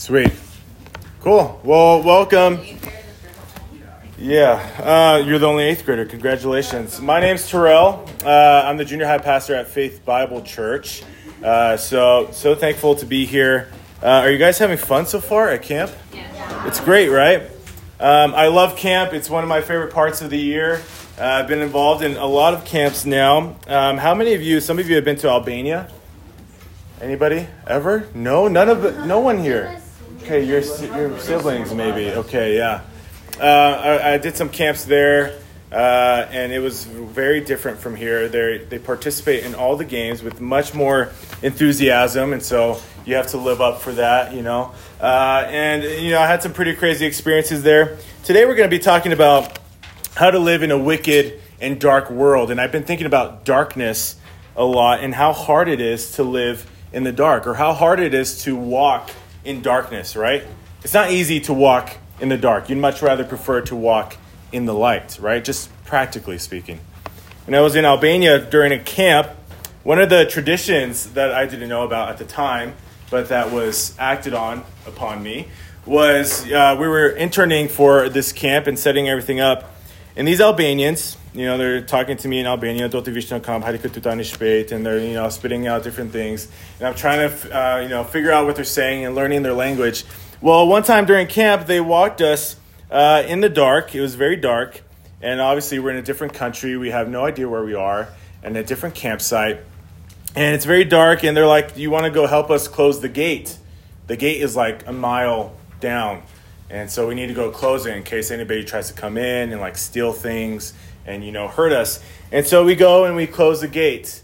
Sweet. Cool. Well, welcome. Yeah, uh, you're the only eighth grader. Congratulations. My name's Terrell. Uh, I'm the junior high pastor at Faith Bible Church. Uh, so, so thankful to be here. Uh, are you guys having fun so far at camp? Yeah. It's great, right? Um, I love camp. It's one of my favorite parts of the year. Uh, I've been involved in a lot of camps now. Um, how many of you? Some of you have been to Albania. Anybody ever? No, none of no one here. Okay, your your siblings maybe. Okay, yeah. Uh, I, I, did some camps there, uh, and it was very different from here. They they participate in all the games with much more enthusiasm, and so you have to live up for that, you know. Uh, and you know, I had some pretty crazy experiences there. Today, we're going to be talking about how to live in a wicked and dark world, and I've been thinking about darkness a lot and how hard it is to live in the dark, or how hard it is to walk in darkness, right? It's not easy to walk in the dark. You'd much rather prefer to walk in the light, right? Just practically speaking. When I was in Albania during a camp, one of the traditions that I didn't know about at the time, but that was acted on upon me, was uh, we were interning for this camp and setting everything up. And these Albanians, you know, they're talking to me in Albania, Doti Vishnu Kamp, and they're, you know, spitting out different things. And I'm trying to, uh, you know, figure out what they're saying and learning their language. Well, one time during camp, they walked us uh, in the dark. It was very dark. And obviously, we're in a different country. We have no idea where we are, and a different campsite. And it's very dark, and they're like, You want to go help us close the gate? The gate is like a mile down. And so we need to go close it in case anybody tries to come in and like steal things and you know hurt us. And so we go and we close the gate.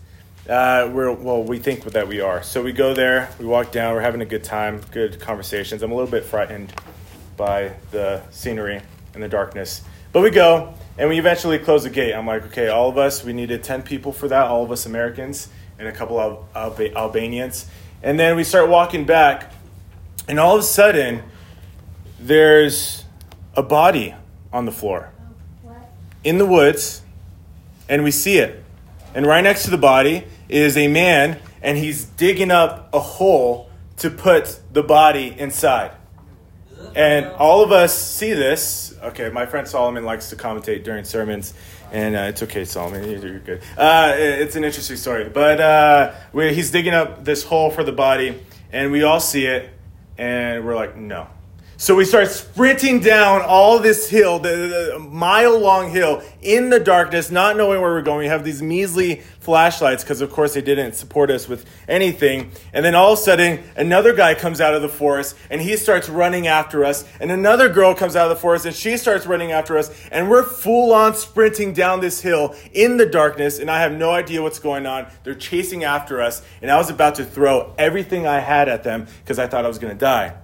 Uh, we're well, we think that we are. So we go there, we walk down, we're having a good time, good conversations. I'm a little bit frightened by the scenery and the darkness, but we go and we eventually close the gate. I'm like, okay, all of us, we needed ten people for that, all of us Americans and a couple of Alba- Albanians, and then we start walking back, and all of a sudden, there's a body on the floor in the woods, and we see it. And right next to the body is a man, and he's digging up a hole to put the body inside. And all of us see this. Okay, my friend Solomon likes to commentate during sermons, and uh, it's okay, Solomon, you're good. Uh, it's an interesting story. But uh, he's digging up this hole for the body, and we all see it, and we're like, no, so we start sprinting down all this hill, the, the mile long hill, in the darkness, not knowing where we're going. We have these measly flashlights because, of course, they didn't support us with anything. And then all of a sudden, another guy comes out of the forest and he starts running after us. And another girl comes out of the forest and she starts running after us. And we're full on sprinting down this hill in the darkness. And I have no idea what's going on. They're chasing after us. And I was about to throw everything I had at them because I thought I was going to die.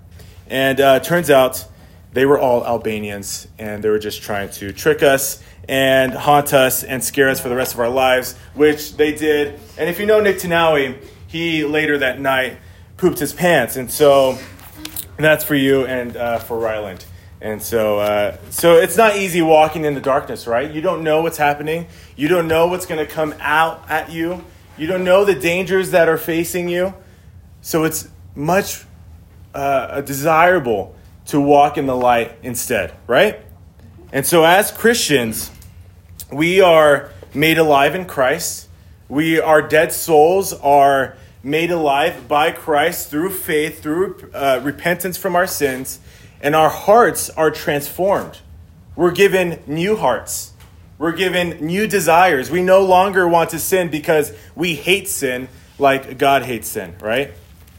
And uh, turns out they were all Albanians, and they were just trying to trick us and haunt us and scare us for the rest of our lives, which they did. And if you know Nick Tanawi, he later that night pooped his pants. And so that's for you and uh, for Ryland. And so, uh, so it's not easy walking in the darkness, right? You don't know what's happening. You don't know what's going to come out at you. You don't know the dangers that are facing you. So it's much uh, desirable to walk in the light instead, right? And so, as Christians, we are made alive in Christ. We, our dead souls are made alive by Christ through faith, through uh, repentance from our sins, and our hearts are transformed. We're given new hearts. We're given new desires. We no longer want to sin because we hate sin like God hates sin, right?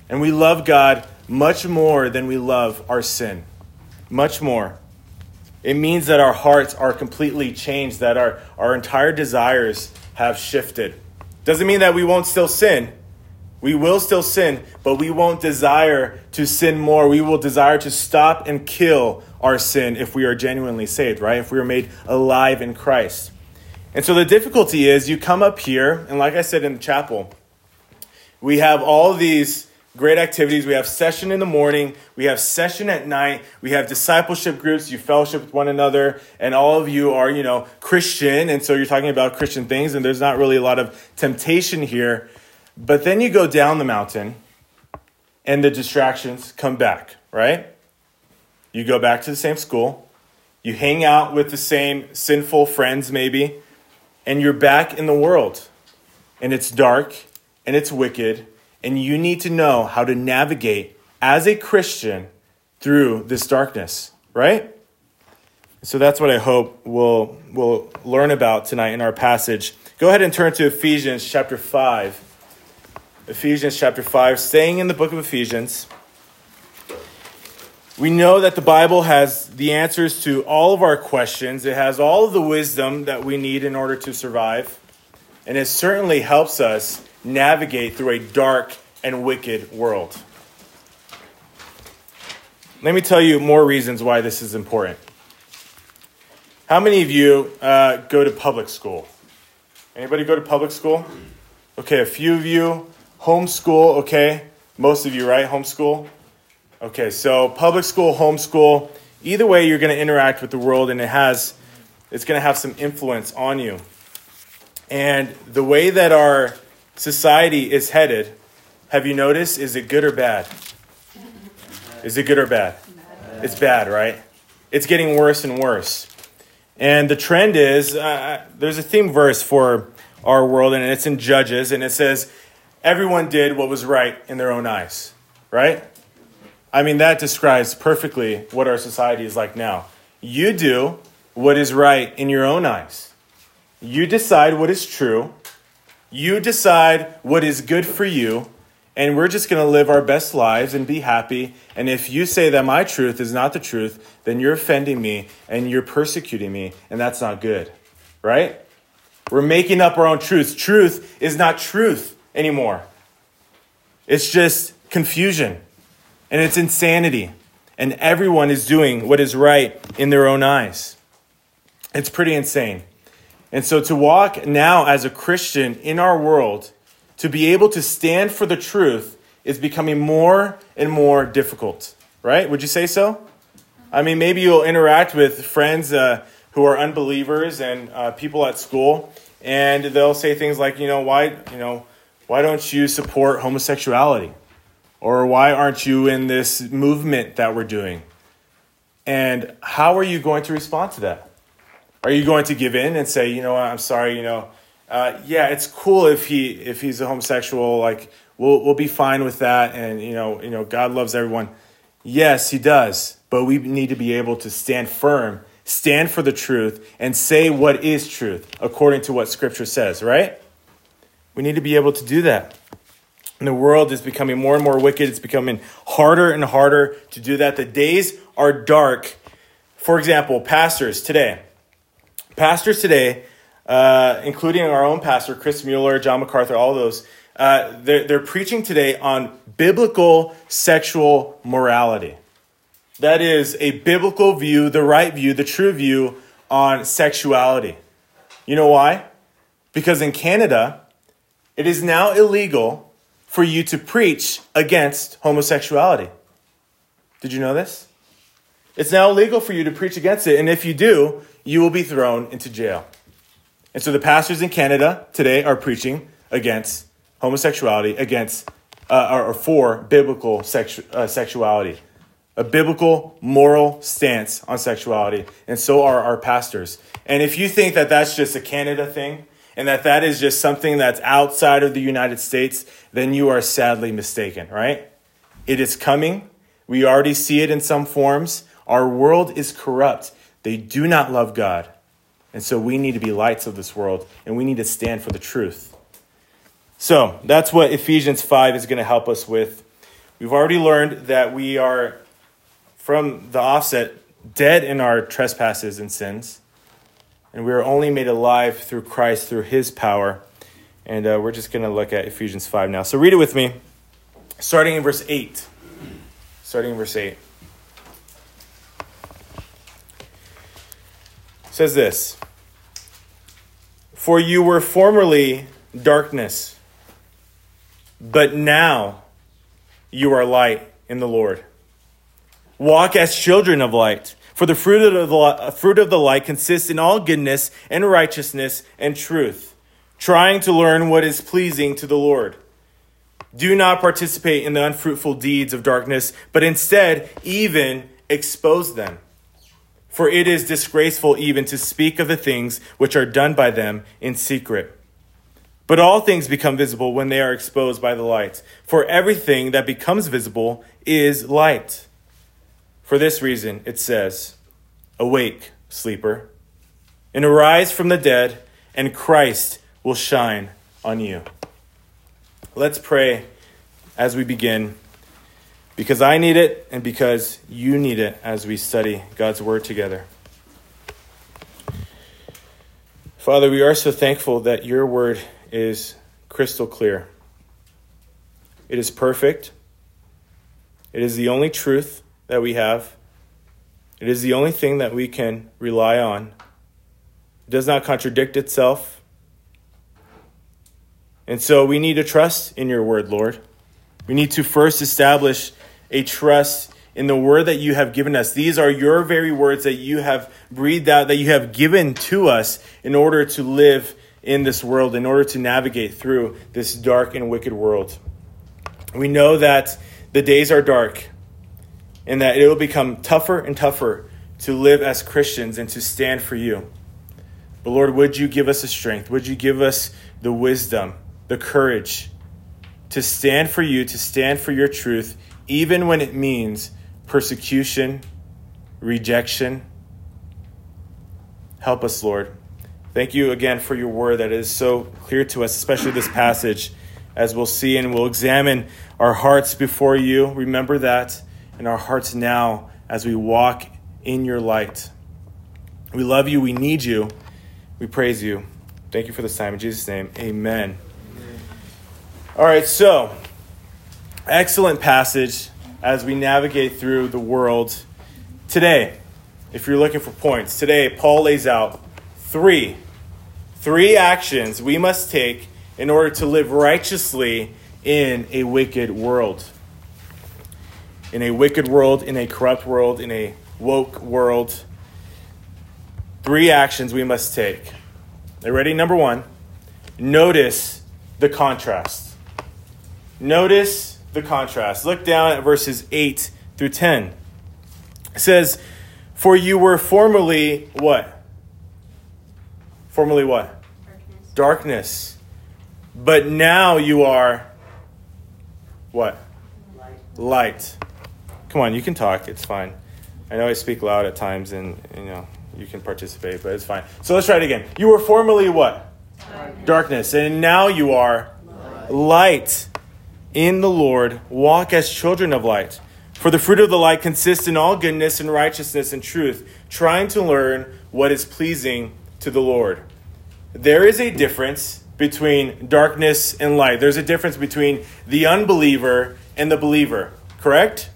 And we love God much more than we love our sin. Much more. It means that our hearts are completely changed, that our, our entire desires have shifted. Doesn't mean that we won't still sin. We will still sin, but we won't desire to sin more. We will desire to stop and kill our sin if we are genuinely saved, right? If we are made alive in Christ. And so the difficulty is you come up here, and like I said in the chapel, we have all these great activities. We have session in the morning, we have session at night, we have discipleship groups, you fellowship with one another, and all of you are, you know, Christian, and so you're talking about Christian things, and there's not really a lot of temptation here. But then you go down the mountain, and the distractions come back, right? You go back to the same school, you hang out with the same sinful friends, maybe, and you're back in the world. And it's dark and it's wicked, and you need to know how to navigate as a Christian through this darkness, right? So that's what I hope we'll, we'll learn about tonight in our passage. Go ahead and turn to Ephesians chapter 5. Ephesians chapter 5, staying in the book of Ephesians. We know that the Bible has the answers to all of our questions. It has all of the wisdom that we need in order to survive. And it certainly helps us navigate through a dark and wicked world. Let me tell you more reasons why this is important. How many of you uh, go to public school? Anybody go to public school? Okay, a few of you. Homeschool, okay. Most of you, right? Homeschool? Okay, so public school, homeschool. Either way, you're going to interact with the world and it has, it's going to have some influence on you. And the way that our society is headed, have you noticed? Is it good or bad? Is it good or bad? It's bad, right? It's getting worse and worse. And the trend is uh, there's a theme verse for our world, and it's in Judges, and it says, Everyone did what was right in their own eyes, right? I mean, that describes perfectly what our society is like now. You do what is right in your own eyes, you decide what is true, you decide what is good for you, and we're just going to live our best lives and be happy. And if you say that my truth is not the truth, then you're offending me and you're persecuting me, and that's not good, right? We're making up our own truths. Truth is not truth anymore, it's just confusion and it's insanity. And everyone is doing what is right in their own eyes. It's pretty insane. And so to walk now as a Christian in our world, to be able to stand for the truth is becoming more and more difficult, right? Would you say so? I mean, maybe you'll interact with friends uh, who are unbelievers and uh, people at school, and they'll say things like, you know, why, you know, why don't you support homosexuality? Or why aren't you in this movement that we're doing? And how are you going to respond to that? Are you going to give in and say, you know, I'm sorry, you know, uh, yeah, it's cool if he if he's a homosexual. Like we'll we'll be fine with that, and you know you know God loves everyone. Yes, he does, but we need to be able to stand firm, stand for the truth, and say what is truth according to what Scripture says. Right? We need to be able to do that. And the world is becoming more and more wicked. It's becoming harder and harder to do that. The days are dark. For example, pastors today. Pastors today uh, including our own pastor, Chris Mueller, John MacArthur, all those, uh, they're, they're preaching today on biblical sexual morality. That is a biblical view, the right view, the true view on sexuality. You know why? Because in Canada, it is now illegal for you to preach against homosexuality. Did you know this? It's now illegal for you to preach against it, and if you do, you will be thrown into jail. And so the pastors in Canada today are preaching against homosexuality, against uh, or for biblical sexu- uh, sexuality, a biblical moral stance on sexuality, and so are our pastors. And if you think that that's just a Canada thing and that that is just something that's outside of the United States, then you are sadly mistaken, right? It is coming. We already see it in some forms. Our world is corrupt. They do not love God. And so we need to be lights of this world and we need to stand for the truth. So that's what Ephesians 5 is going to help us with. We've already learned that we are, from the offset, dead in our trespasses and sins. And we are only made alive through Christ, through his power. And uh, we're just going to look at Ephesians 5 now. So read it with me, starting in verse 8. Starting in verse 8. Says this For you were formerly darkness, but now you are light in the Lord. Walk as children of light. For the fruit of the, fruit of the light consists in all goodness and righteousness and truth, trying to learn what is pleasing to the Lord. Do not participate in the unfruitful deeds of darkness, but instead, even expose them. For it is disgraceful even to speak of the things which are done by them in secret. But all things become visible when they are exposed by the light. For everything that becomes visible is light. For this reason, it says, Awake, sleeper, and arise from the dead, and Christ will shine on you. Let's pray as we begin, because I need it and because you need it as we study God's Word together. Father, we are so thankful that your Word is crystal clear. It is perfect. It is the only truth that we have. It is the only thing that we can rely on. It does not contradict itself. And so we need to trust in your word, Lord. We need to first establish a trust in the word that you have given us. These are your very words that you have breathed out, that you have given to us in order to live in this world, in order to navigate through this dark and wicked world. We know that the days are dark and that it will become tougher and tougher to live as Christians and to stand for you. But Lord, would you give us the strength? Would you give us the wisdom the courage to stand for you, to stand for your truth, even when it means persecution, rejection. Help us, Lord. Thank you again for your word that is so clear to us, especially this passage, as we'll see and we'll examine our hearts before you. Remember that in our hearts now as we walk in your light. We love you. We need you. We praise you. Thank you for this time. In Jesus' name, amen. All right, so excellent passage as we navigate through the world. Today, if you're looking for points, today Paul lays out three three actions we must take in order to live righteously in a wicked world. In a wicked world, in a corrupt world, in a woke world. Three actions we must take. Are you ready? Number one, notice the contrast. Notice the contrast. Look down at verses 8 through 10. It says, For you were formerly what? Formerly what? Darkness. Darkness. But now you are what? Light. Light. Come on, you can talk. It's fine. I know I speak loud at times and you know you can participate, but it's fine. So let's try it again. You were formerly what? Darkness. Darkness. And now you are light. light in the Lord, walk as children of light. For the fruit of the light consists in all goodness and righteousness and truth, trying to learn what is pleasing to the Lord. There is a difference between darkness and light. There's a difference between the unbeliever and the believer, correct?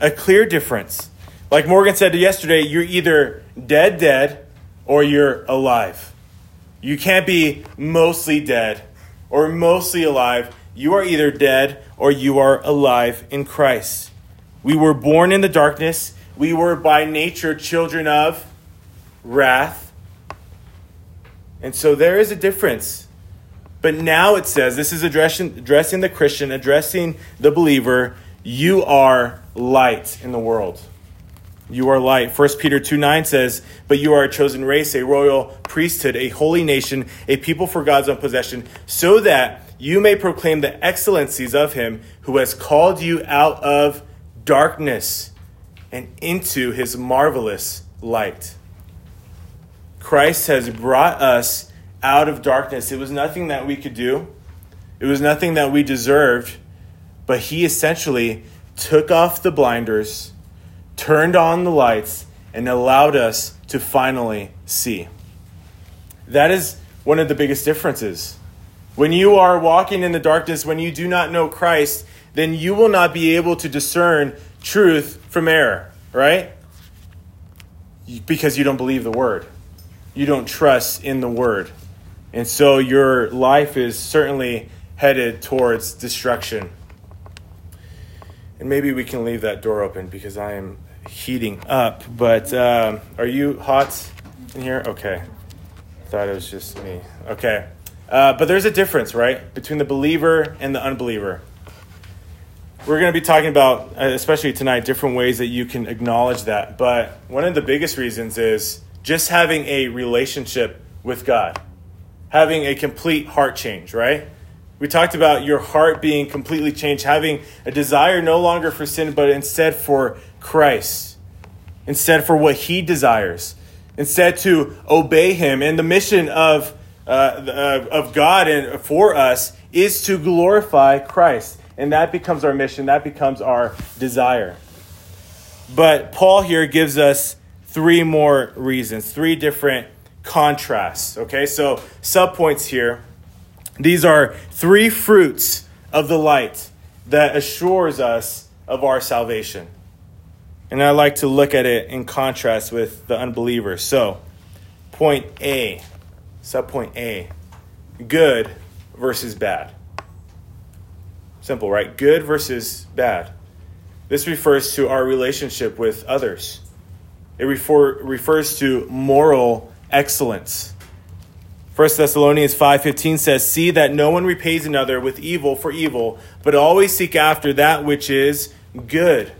A clear difference. Like Morgan said yesterday, you're either dead, dead, or you're alive. You can't be mostly dead or mostly alive you are either dead or you are alive in Christ. We were born in the darkness. We were by nature children of wrath. And so there is a difference. But now it says this is addressing, addressing the Christian, addressing the believer. You are light in the world. You are light. 1 Peter 2 9 says, But you are a chosen race, a royal priesthood, a holy nation, a people for God's own possession, so that you may proclaim the excellencies of him who has called you out of darkness and into his marvelous light. Christ has brought us out of darkness. It was nothing that we could do, it was nothing that we deserved, but he essentially took off the blinders, turned on the lights, and allowed us to finally see. That is one of the biggest differences. When you are walking in the darkness, when you do not know Christ, then you will not be able to discern truth from error, right? Because you don't believe the word. You don't trust in the word. And so your life is certainly headed towards destruction. And maybe we can leave that door open because I am heating up. But um, are you hot in here? Okay. Thought it was just me. Okay. Uh, but there's a difference, right, between the believer and the unbeliever. we're going to be talking about, uh, especially tonight, different ways that you can acknowledge that. But one of the biggest reasons is just having a relationship with God, having a complete heart change, right? We talked about your heart being completely changed, having a desire no longer for sin, but instead for Christ, instead for what He desires, instead to obey Him. And the mission of, uh, of God and for us is to glorify Christ. And that becomes our mission, that becomes our desire. But Paul here gives us three more reasons, three different contrasts. Okay, so subpoints here. These are three fruits of the light that assures us of our salvation. And I like to look at it in contrast with the unbeliever. So, point A, subpoint A, good versus bad. Simple, right? Good versus bad. This refers to our relationship with others. It refer, refers to moral excellence. 1 Thessalonians 5:15 says, "See that no one repays another with evil for evil, but always seek after that which is good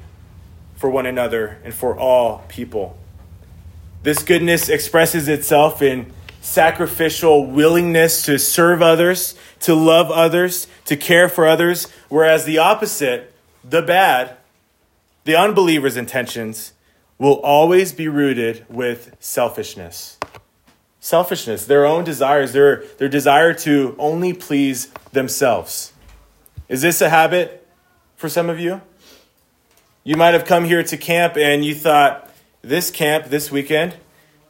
for one another and for all people." This goodness expresses itself in sacrificial willingness to serve others, to love others, to care for others, whereas the opposite, the bad, the unbeliever's intentions, will always be rooted with selfishness. Selfishness, their own desires, their, their desire to only please themselves. Is this a habit for some of you? You might have come here to camp and you thought, this camp this weekend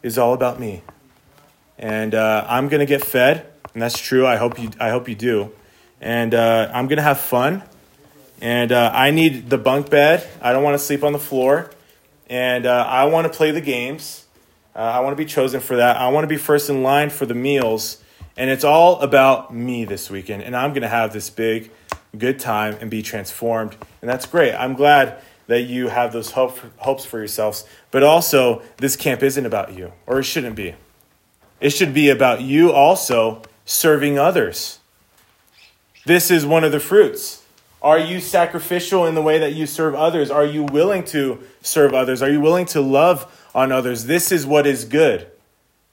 is all about me. And uh, I'm to get fed, and that's true. I hope you, I hope you do and uh, I'm gonna have fun. And uh, I need the bunk bed. I don't want to sleep on the floor, and uh, I want to play the games. Uh, I want to be chosen for that. I want to be first in line for the meals, and it's all about me this weekend. And I'm gonna have this big, good time and be transformed, and that's great. I'm glad that you have those hope, hopes for yourselves. But also, this camp isn't about you, or it shouldn't be. It should be about you also serving others. This is one of the fruits. Are you sacrificial in the way that you serve others? Are you willing to serve others? Are you willing to love on others? This is what is good,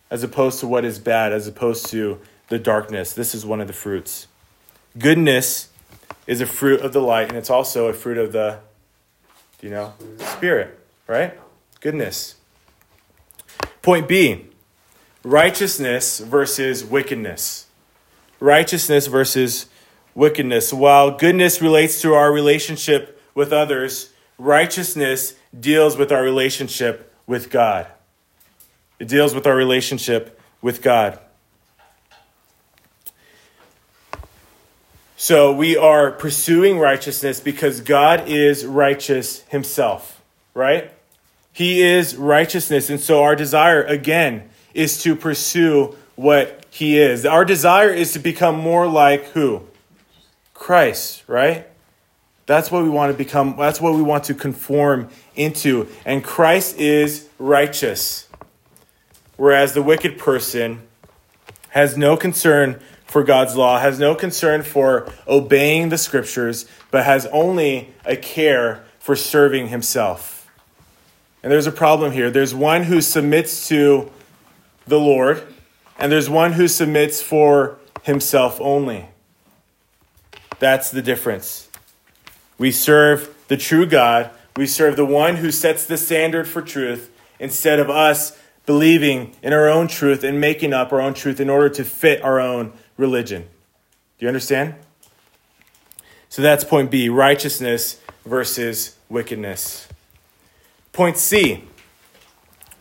as opposed to what is bad, as opposed to the darkness. This is one of the fruits. Goodness is a fruit of the light, and it's also a fruit of the, you know, spirit, right? Goodness. Point B righteousness versus wickedness. Righteousness versus wickedness. While goodness relates to our relationship with others, righteousness deals with our relationship with God. It deals with our relationship with God. So we are pursuing righteousness because God is righteous himself, right? He is righteousness. And so our desire, again, is to pursue what he is. Our desire is to become more like who? Christ, right? That's what we want to become, that's what we want to conform into. And Christ is righteous. Whereas the wicked person has no concern for God's law, has no concern for obeying the scriptures, but has only a care for serving himself. And there's a problem here. There's one who submits to the Lord, and there's one who submits for himself only. That's the difference. We serve the true God. We serve the one who sets the standard for truth instead of us believing in our own truth and making up our own truth in order to fit our own religion. Do you understand? So that's point B righteousness versus wickedness. Point C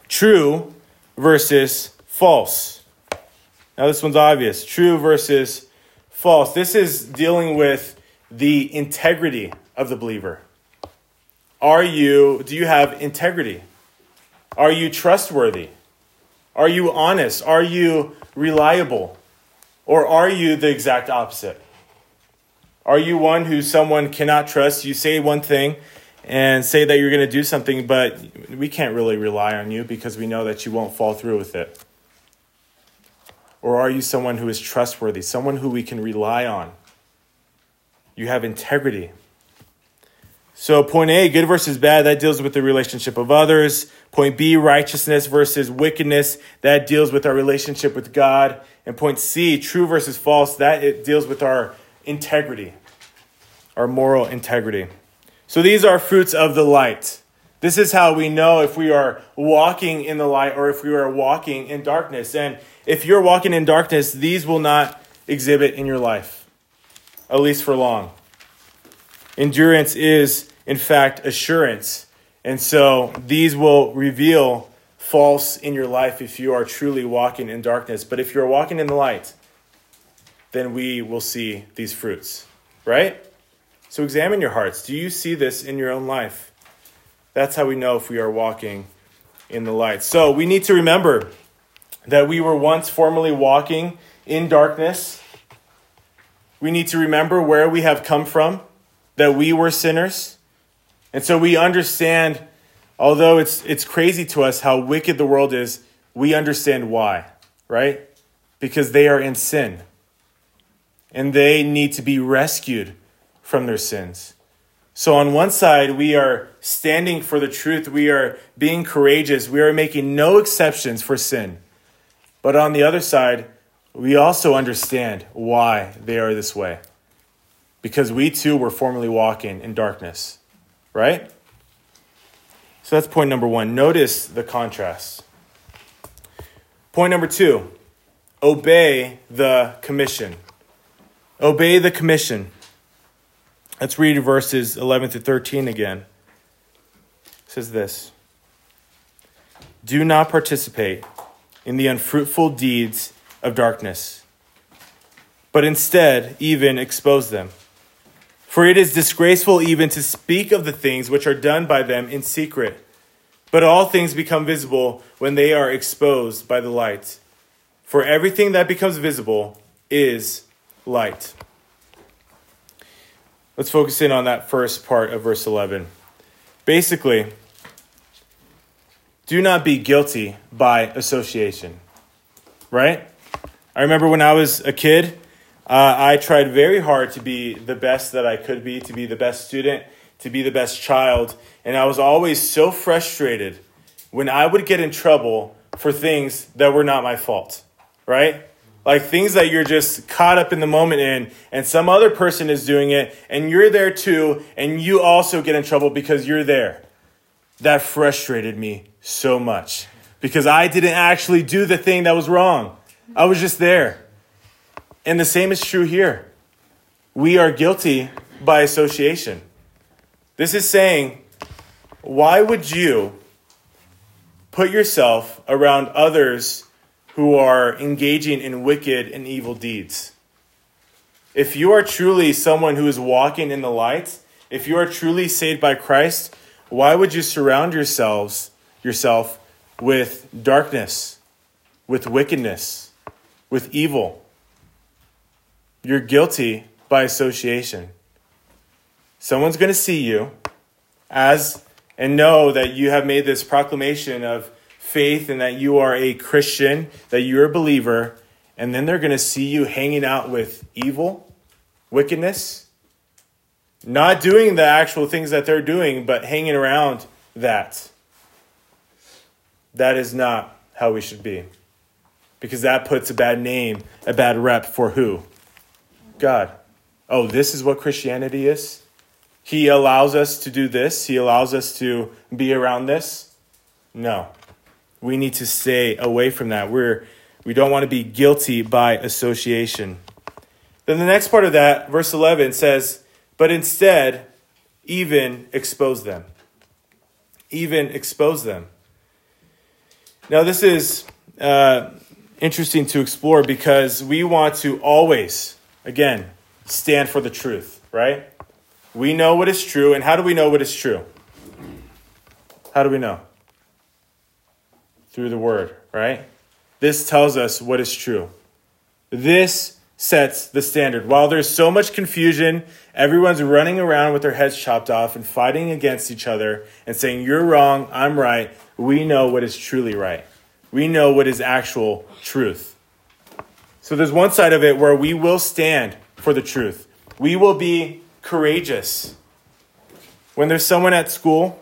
true versus false. Now, this one's obvious true versus false. This is dealing with the integrity of the believer. Are you, do you have integrity? Are you trustworthy? Are you honest? Are you reliable? Or are you the exact opposite? Are you one who someone cannot trust? You say one thing and say that you're going to do something, but we can't really rely on you because we know that you won't fall through with it. Or are you someone who is trustworthy, someone who we can rely on? You have integrity. So, point A, good versus bad, that deals with the relationship of others. Point B, righteousness versus wickedness, that deals with our relationship with God. And point C, true versus false, that it deals with our integrity, our moral integrity. So, these are fruits of the light. This is how we know if we are walking in the light or if we are walking in darkness. And if you're walking in darkness, these will not exhibit in your life, at least for long. Endurance is, in fact, assurance. And so these will reveal false in your life if you are truly walking in darkness. But if you're walking in the light, then we will see these fruits, right? So examine your hearts. Do you see this in your own life? That's how we know if we are walking in the light. So we need to remember that we were once formerly walking in darkness. We need to remember where we have come from that we were sinners. And so we understand, although it's, it's crazy to us how wicked the world is, we understand why, right? Because they are in sin. And they need to be rescued from their sins. So, on one side, we are standing for the truth. We are being courageous. We are making no exceptions for sin. But on the other side, we also understand why they are this way because we too were formerly walking in darkness, right? So that's point number one. Notice the contrast. Point number two obey the commission. Obey the commission. Let's read verses 11 to 13 again. It says this Do not participate in the unfruitful deeds of darkness, but instead, even expose them. For it is disgraceful even to speak of the things which are done by them in secret. But all things become visible when they are exposed by the light. For everything that becomes visible is light. Let's focus in on that first part of verse 11. Basically, do not be guilty by association. Right? I remember when I was a kid, uh, I tried very hard to be the best that I could be, to be the best student, to be the best child. And I was always so frustrated when I would get in trouble for things that were not my fault, right? Like things that you're just caught up in the moment in, and some other person is doing it, and you're there too, and you also get in trouble because you're there. That frustrated me so much because I didn't actually do the thing that was wrong. I was just there. And the same is true here. We are guilty by association. This is saying, why would you put yourself around others who are engaging in wicked and evil deeds? If you are truly someone who is walking in the light, if you are truly saved by Christ, why would you surround yourselves yourself with darkness, with wickedness, with evil? You're guilty by association. Someone's going to see you as and know that you have made this proclamation of faith and that you are a Christian, that you're a believer, and then they're going to see you hanging out with evil, wickedness, not doing the actual things that they're doing, but hanging around that. That is not how we should be. Because that puts a bad name, a bad rep for who? God. Oh, this is what Christianity is? He allows us to do this? He allows us to be around this? No. We need to stay away from that. We're, we don't want to be guilty by association. Then the next part of that, verse 11, says, But instead, even expose them. Even expose them. Now, this is uh, interesting to explore because we want to always Again, stand for the truth, right? We know what is true, and how do we know what is true? How do we know? Through the word, right? This tells us what is true. This sets the standard. While there's so much confusion, everyone's running around with their heads chopped off and fighting against each other and saying, You're wrong, I'm right. We know what is truly right. We know what is actual truth. So there's one side of it where we will stand for the truth. We will be courageous. when there's someone at school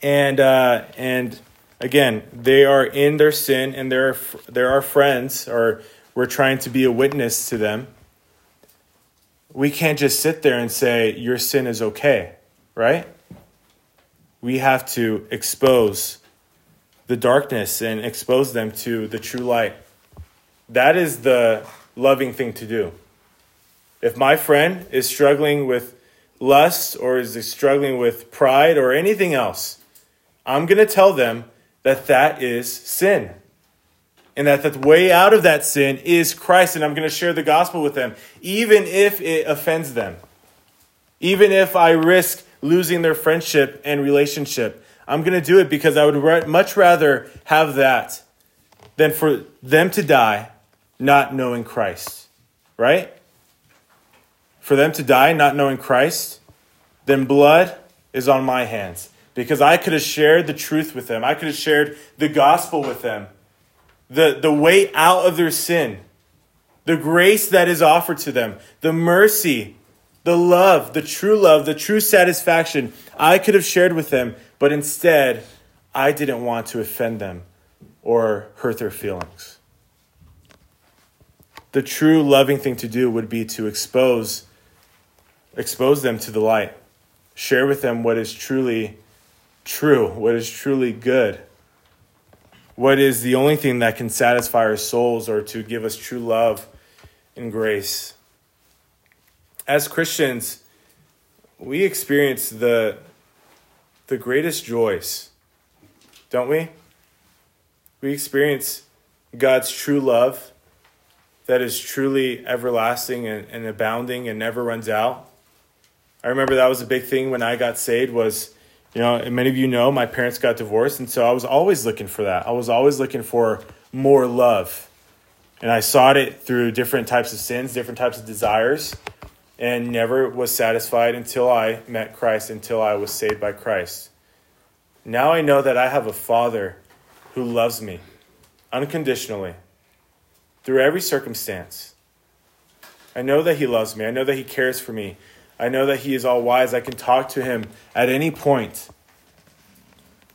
and uh, and again they are in their sin and they're they're our friends or we're trying to be a witness to them. We can't just sit there and say your sin is okay right? We have to expose the darkness and expose them to the true light. That is the loving thing to do. If my friend is struggling with lust or is struggling with pride or anything else I'm going to tell them that that is sin. And that the way out of that sin is Christ. And I'm going to share the gospel with them, even if it offends them. Even if I risk losing their friendship and relationship. I'm going to do it because I would much rather have that than for them to die not knowing Christ. Right? For them to die not knowing Christ, then blood is on my hands because I could have shared the truth with them. I could have shared the gospel with them, the, the way out of their sin, the grace that is offered to them, the mercy, the love, the true love, the true satisfaction. I could have shared with them, but instead, I didn't want to offend them or hurt their feelings. The true loving thing to do would be to expose expose them to the light. Share with them what is truly true, what is truly good, what is the only thing that can satisfy our souls or to give us true love and grace. As Christians, we experience the, the greatest joys, don't we? We experience God's true love that is truly everlasting and, and abounding and never runs out. I remember that was a big thing when I got saved was you know, and many of you know my parents got divorced, and so I was always looking for that. I was always looking for more love. And I sought it through different types of sins, different types of desires, and never was satisfied until I met Christ, until I was saved by Christ. Now I know that I have a Father who loves me unconditionally through every circumstance. I know that He loves me. I know that He cares for me. I know that He is all wise. I can talk to Him at any point.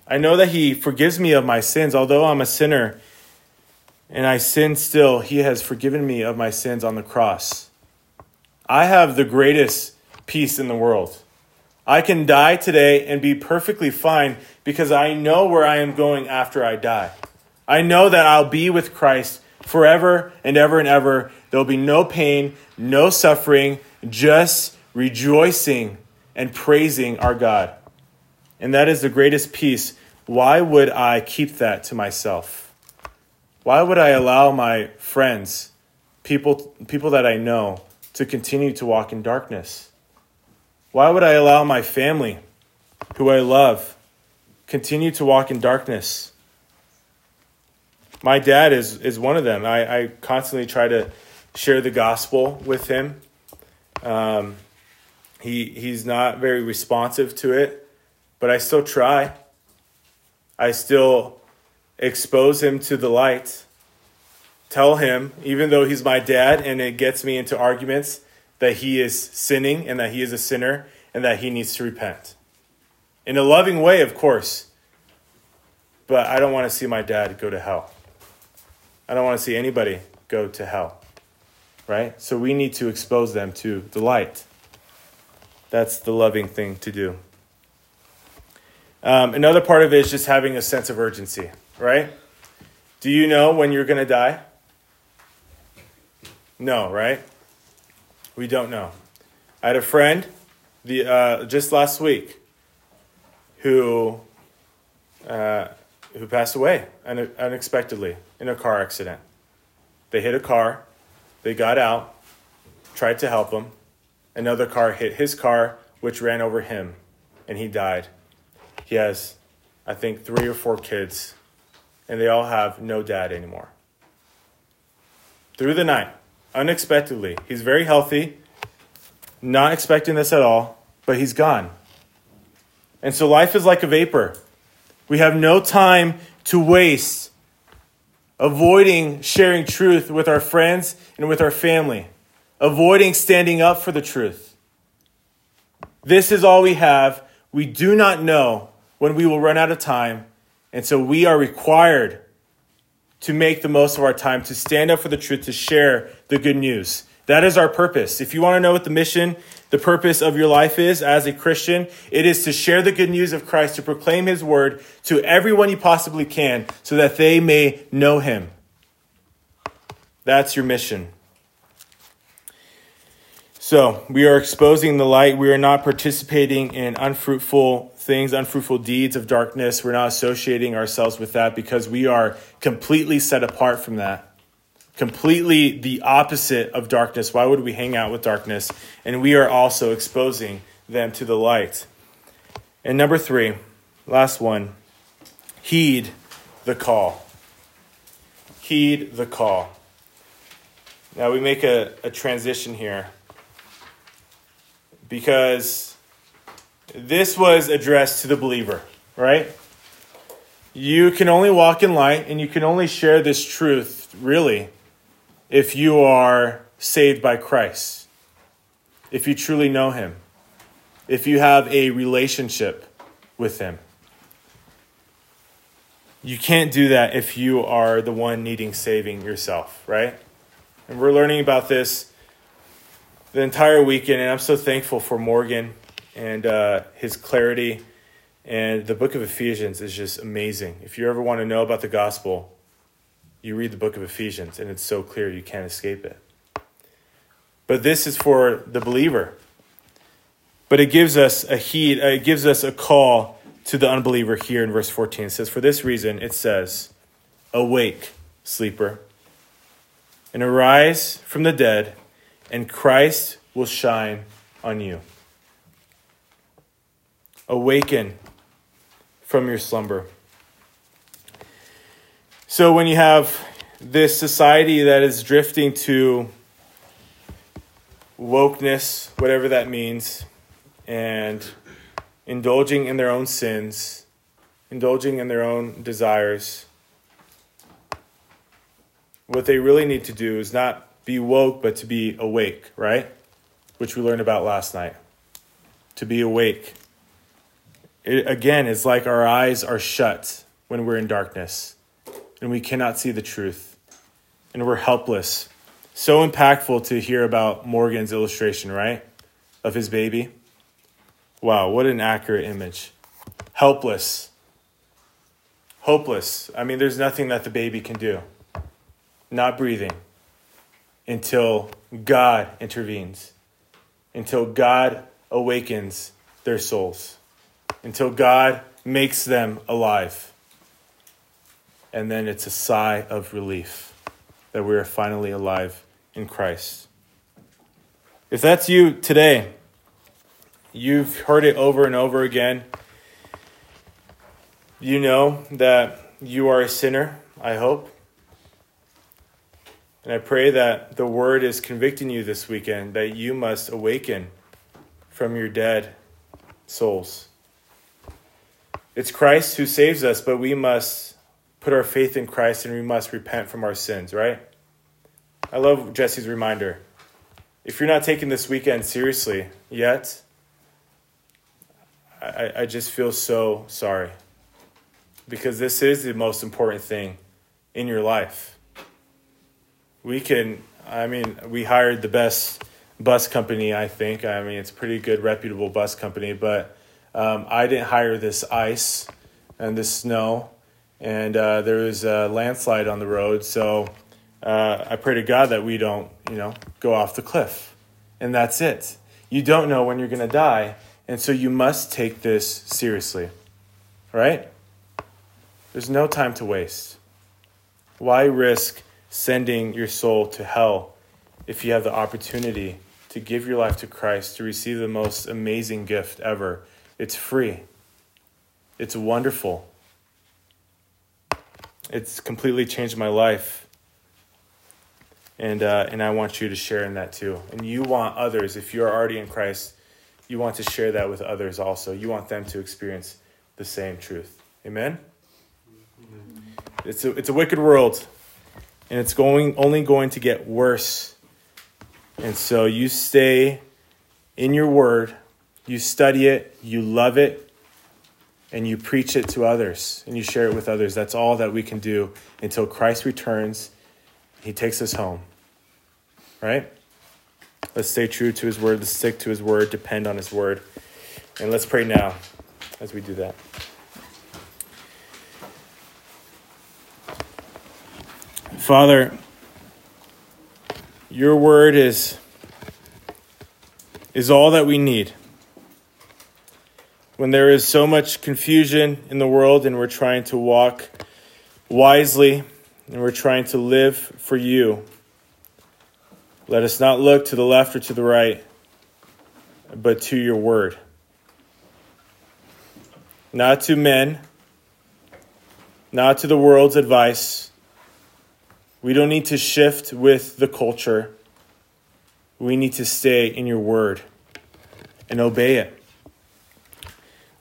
I know that He forgives me of my sins. Although I'm a sinner and I sin still, He has forgiven me of my sins on the cross. I have the greatest peace in the world. I can die today and be perfectly fine because I know where I am going after I die. I know that I'll be with Christ forever and ever and ever. There'll be no pain, no suffering, just rejoicing and praising our God. And that is the greatest peace. Why would I keep that to myself? Why would I allow my friends, people, people that I know, to continue to walk in darkness? Why would I allow my family, who I love, continue to walk in darkness? My dad is, is one of them. I, I constantly try to share the gospel with him. Um, he he's not very responsive to it, but I still try. I still expose him to the light. Tell him, even though he's my dad and it gets me into arguments, that he is sinning and that he is a sinner and that he needs to repent. In a loving way, of course. But I don't want to see my dad go to hell. I don't want to see anybody go to hell. Right? So we need to expose them to the light. That's the loving thing to do. Um, another part of it is just having a sense of urgency, right? Do you know when you're going to die? No, right? We don't know. I had a friend the uh, just last week who uh, who passed away unexpectedly in a car accident. They hit a car, they got out, tried to help him, another car hit his car, which ran over him, and he died. He has, I think, three or four kids, and they all have no dad anymore. Through the night, unexpectedly, he's very healthy, not expecting this at all, but he's gone. And so life is like a vapor. We have no time to waste avoiding sharing truth with our friends and with our family avoiding standing up for the truth. This is all we have. We do not know when we will run out of time, and so we are required to make the most of our time, to stand up for the truth, to share the good news. That is our purpose. If you want to know what the mission, the purpose of your life is as a Christian, it is to share the good news of Christ, to proclaim his word to everyone you possibly can so that they may know him. That's your mission. So, we are exposing the light. We are not participating in unfruitful things, unfruitful deeds of darkness. We're not associating ourselves with that because we are completely set apart from that completely the opposite of darkness. Why would we hang out with darkness? And we are also exposing them to the light. And number three, last one, heed the call. Heed the call. Now we make a, a transition here because this was addressed to the believer, right? You can only walk in light and you can only share this truth, really, if you are saved by Christ, if you truly know Him, if you have a relationship with Him. You can't do that if you are the one needing saving yourself, right? And we're learning about this the entire weekend, and I'm so thankful for Morgan and uh, his clarity. And the book of Ephesians is just amazing. If you ever want to know about the gospel, you read the book of Ephesians and it's so clear you can't escape it. But this is for the believer. But it gives us a heed, uh, it gives us a call to the unbeliever here in verse 14. It says, For this reason, it says, Awake, sleeper, and arise from the dead, and Christ will shine on you. Awaken from your slumber. So when you have this society that is drifting to wokeness, whatever that means, and indulging in their own sins, indulging in their own desires, what they really need to do is not be woke, but to be awake, right? Which we learned about last night. To be awake. It, again, it's like our eyes are shut when we're in darkness and we cannot see the truth, and we're helpless. So impactful to hear about Morgan's illustration, right? Of his baby. Wow, what an accurate image. Helpless. Hopeless. I mean, there's nothing that the baby can do. Not breathing until God intervenes, until God awakens their souls, until God makes them alive and then it's a sigh of relief that we are finally alive in Christ. If that's you today, you've heard it over and over again. You know that you are a sinner, I hope. And I pray that the word is convicting you this weekend that you must awaken from your dead souls. It's Christ who saves us, but we must put our faith in Christ and we must repent from our sins, right? I love Jesse's reminder. If you're not taking this weekend seriously yet, I, I just feel so sorry. Because this is the most important thing in your life. We can, I mean, we hired the best bus company, I think. I mean, it's a pretty good, reputable bus company, but um, I didn't hire this ice and this snow and uh, there was a landslide on the road. So uh, I pray to God that we don't, you know, go off the cliff. And that's it. You don't know when you're to die, and so you must take this seriously, right? There's no time to waste. Why risk sending your soul to hell if you have the opportunity to give your life to Christ, to receive the most amazing gift ever? It's free, it's wonderful. It's completely changed my life. And, uh, and I want you to share in that too. And you want others, if you're already in Christ, you want to share that with others also. You want them to experience the same truth. Amen? It's a, it's a wicked world, and it's going only going to get worse. And so you stay in your word, you study it, you love it, and you preach it to others and you share it with others. That's all that we can do until Christ returns. He takes us home. Right? Let's stay true to his word. Let's stick to his word, depend on his word. And let's pray now as we do that. Father, your word is, is all that we need. When there is so much confusion in the world and we're trying to walk wisely and we're trying to live for you, let us not look to the left or to the right, but to your word. Not to men, not to the world's advice. We don't need to shift with the culture. We need to stay in your word and obey it.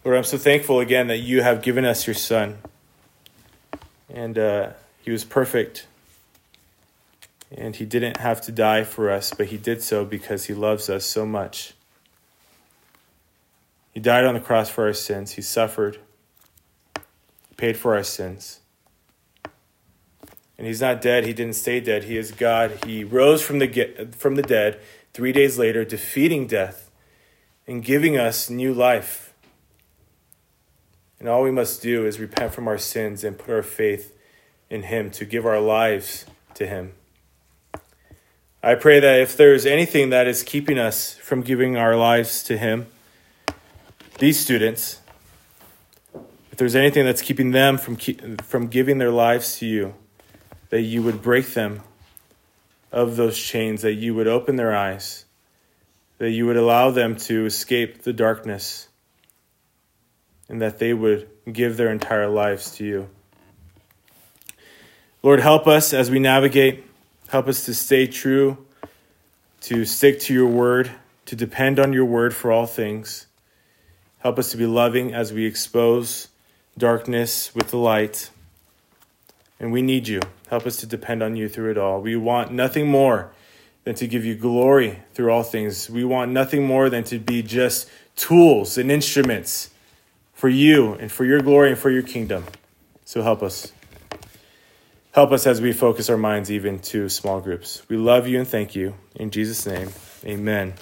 Lord, I'm so thankful again that you have given us your son. And uh, he was perfect and he didn't have to die for us, but he did so because he loves us so much. He died on the cross for our sins. He suffered, paid for our sins. And he's not dead. He didn't stay dead. He is God. He rose from the, from the dead three days later, defeating death and giving us new life. And all we must do is repent from our sins and put our faith in Him to give our lives to Him. I pray that if there's anything that is keeping us from giving our lives to Him, these students, if there's anything that's keeping them from, from giving their lives to you, that you would break them of those chains, that you would open their eyes, that you would allow them to escape the darkness, and that they would give their entire lives to you. Lord, help us as we navigate Help us to stay true, to stick to your word, to depend on your word for all things. Help us to be loving as we expose darkness with the light. And we need you. Help us to depend on you through it all. We want nothing more than to give you glory through all things. We want nothing more than to be just tools and instruments for you and for your glory and for your kingdom. So help us. Help us as we focus our minds even to small groups. We love you and thank you. In Jesus' name, amen.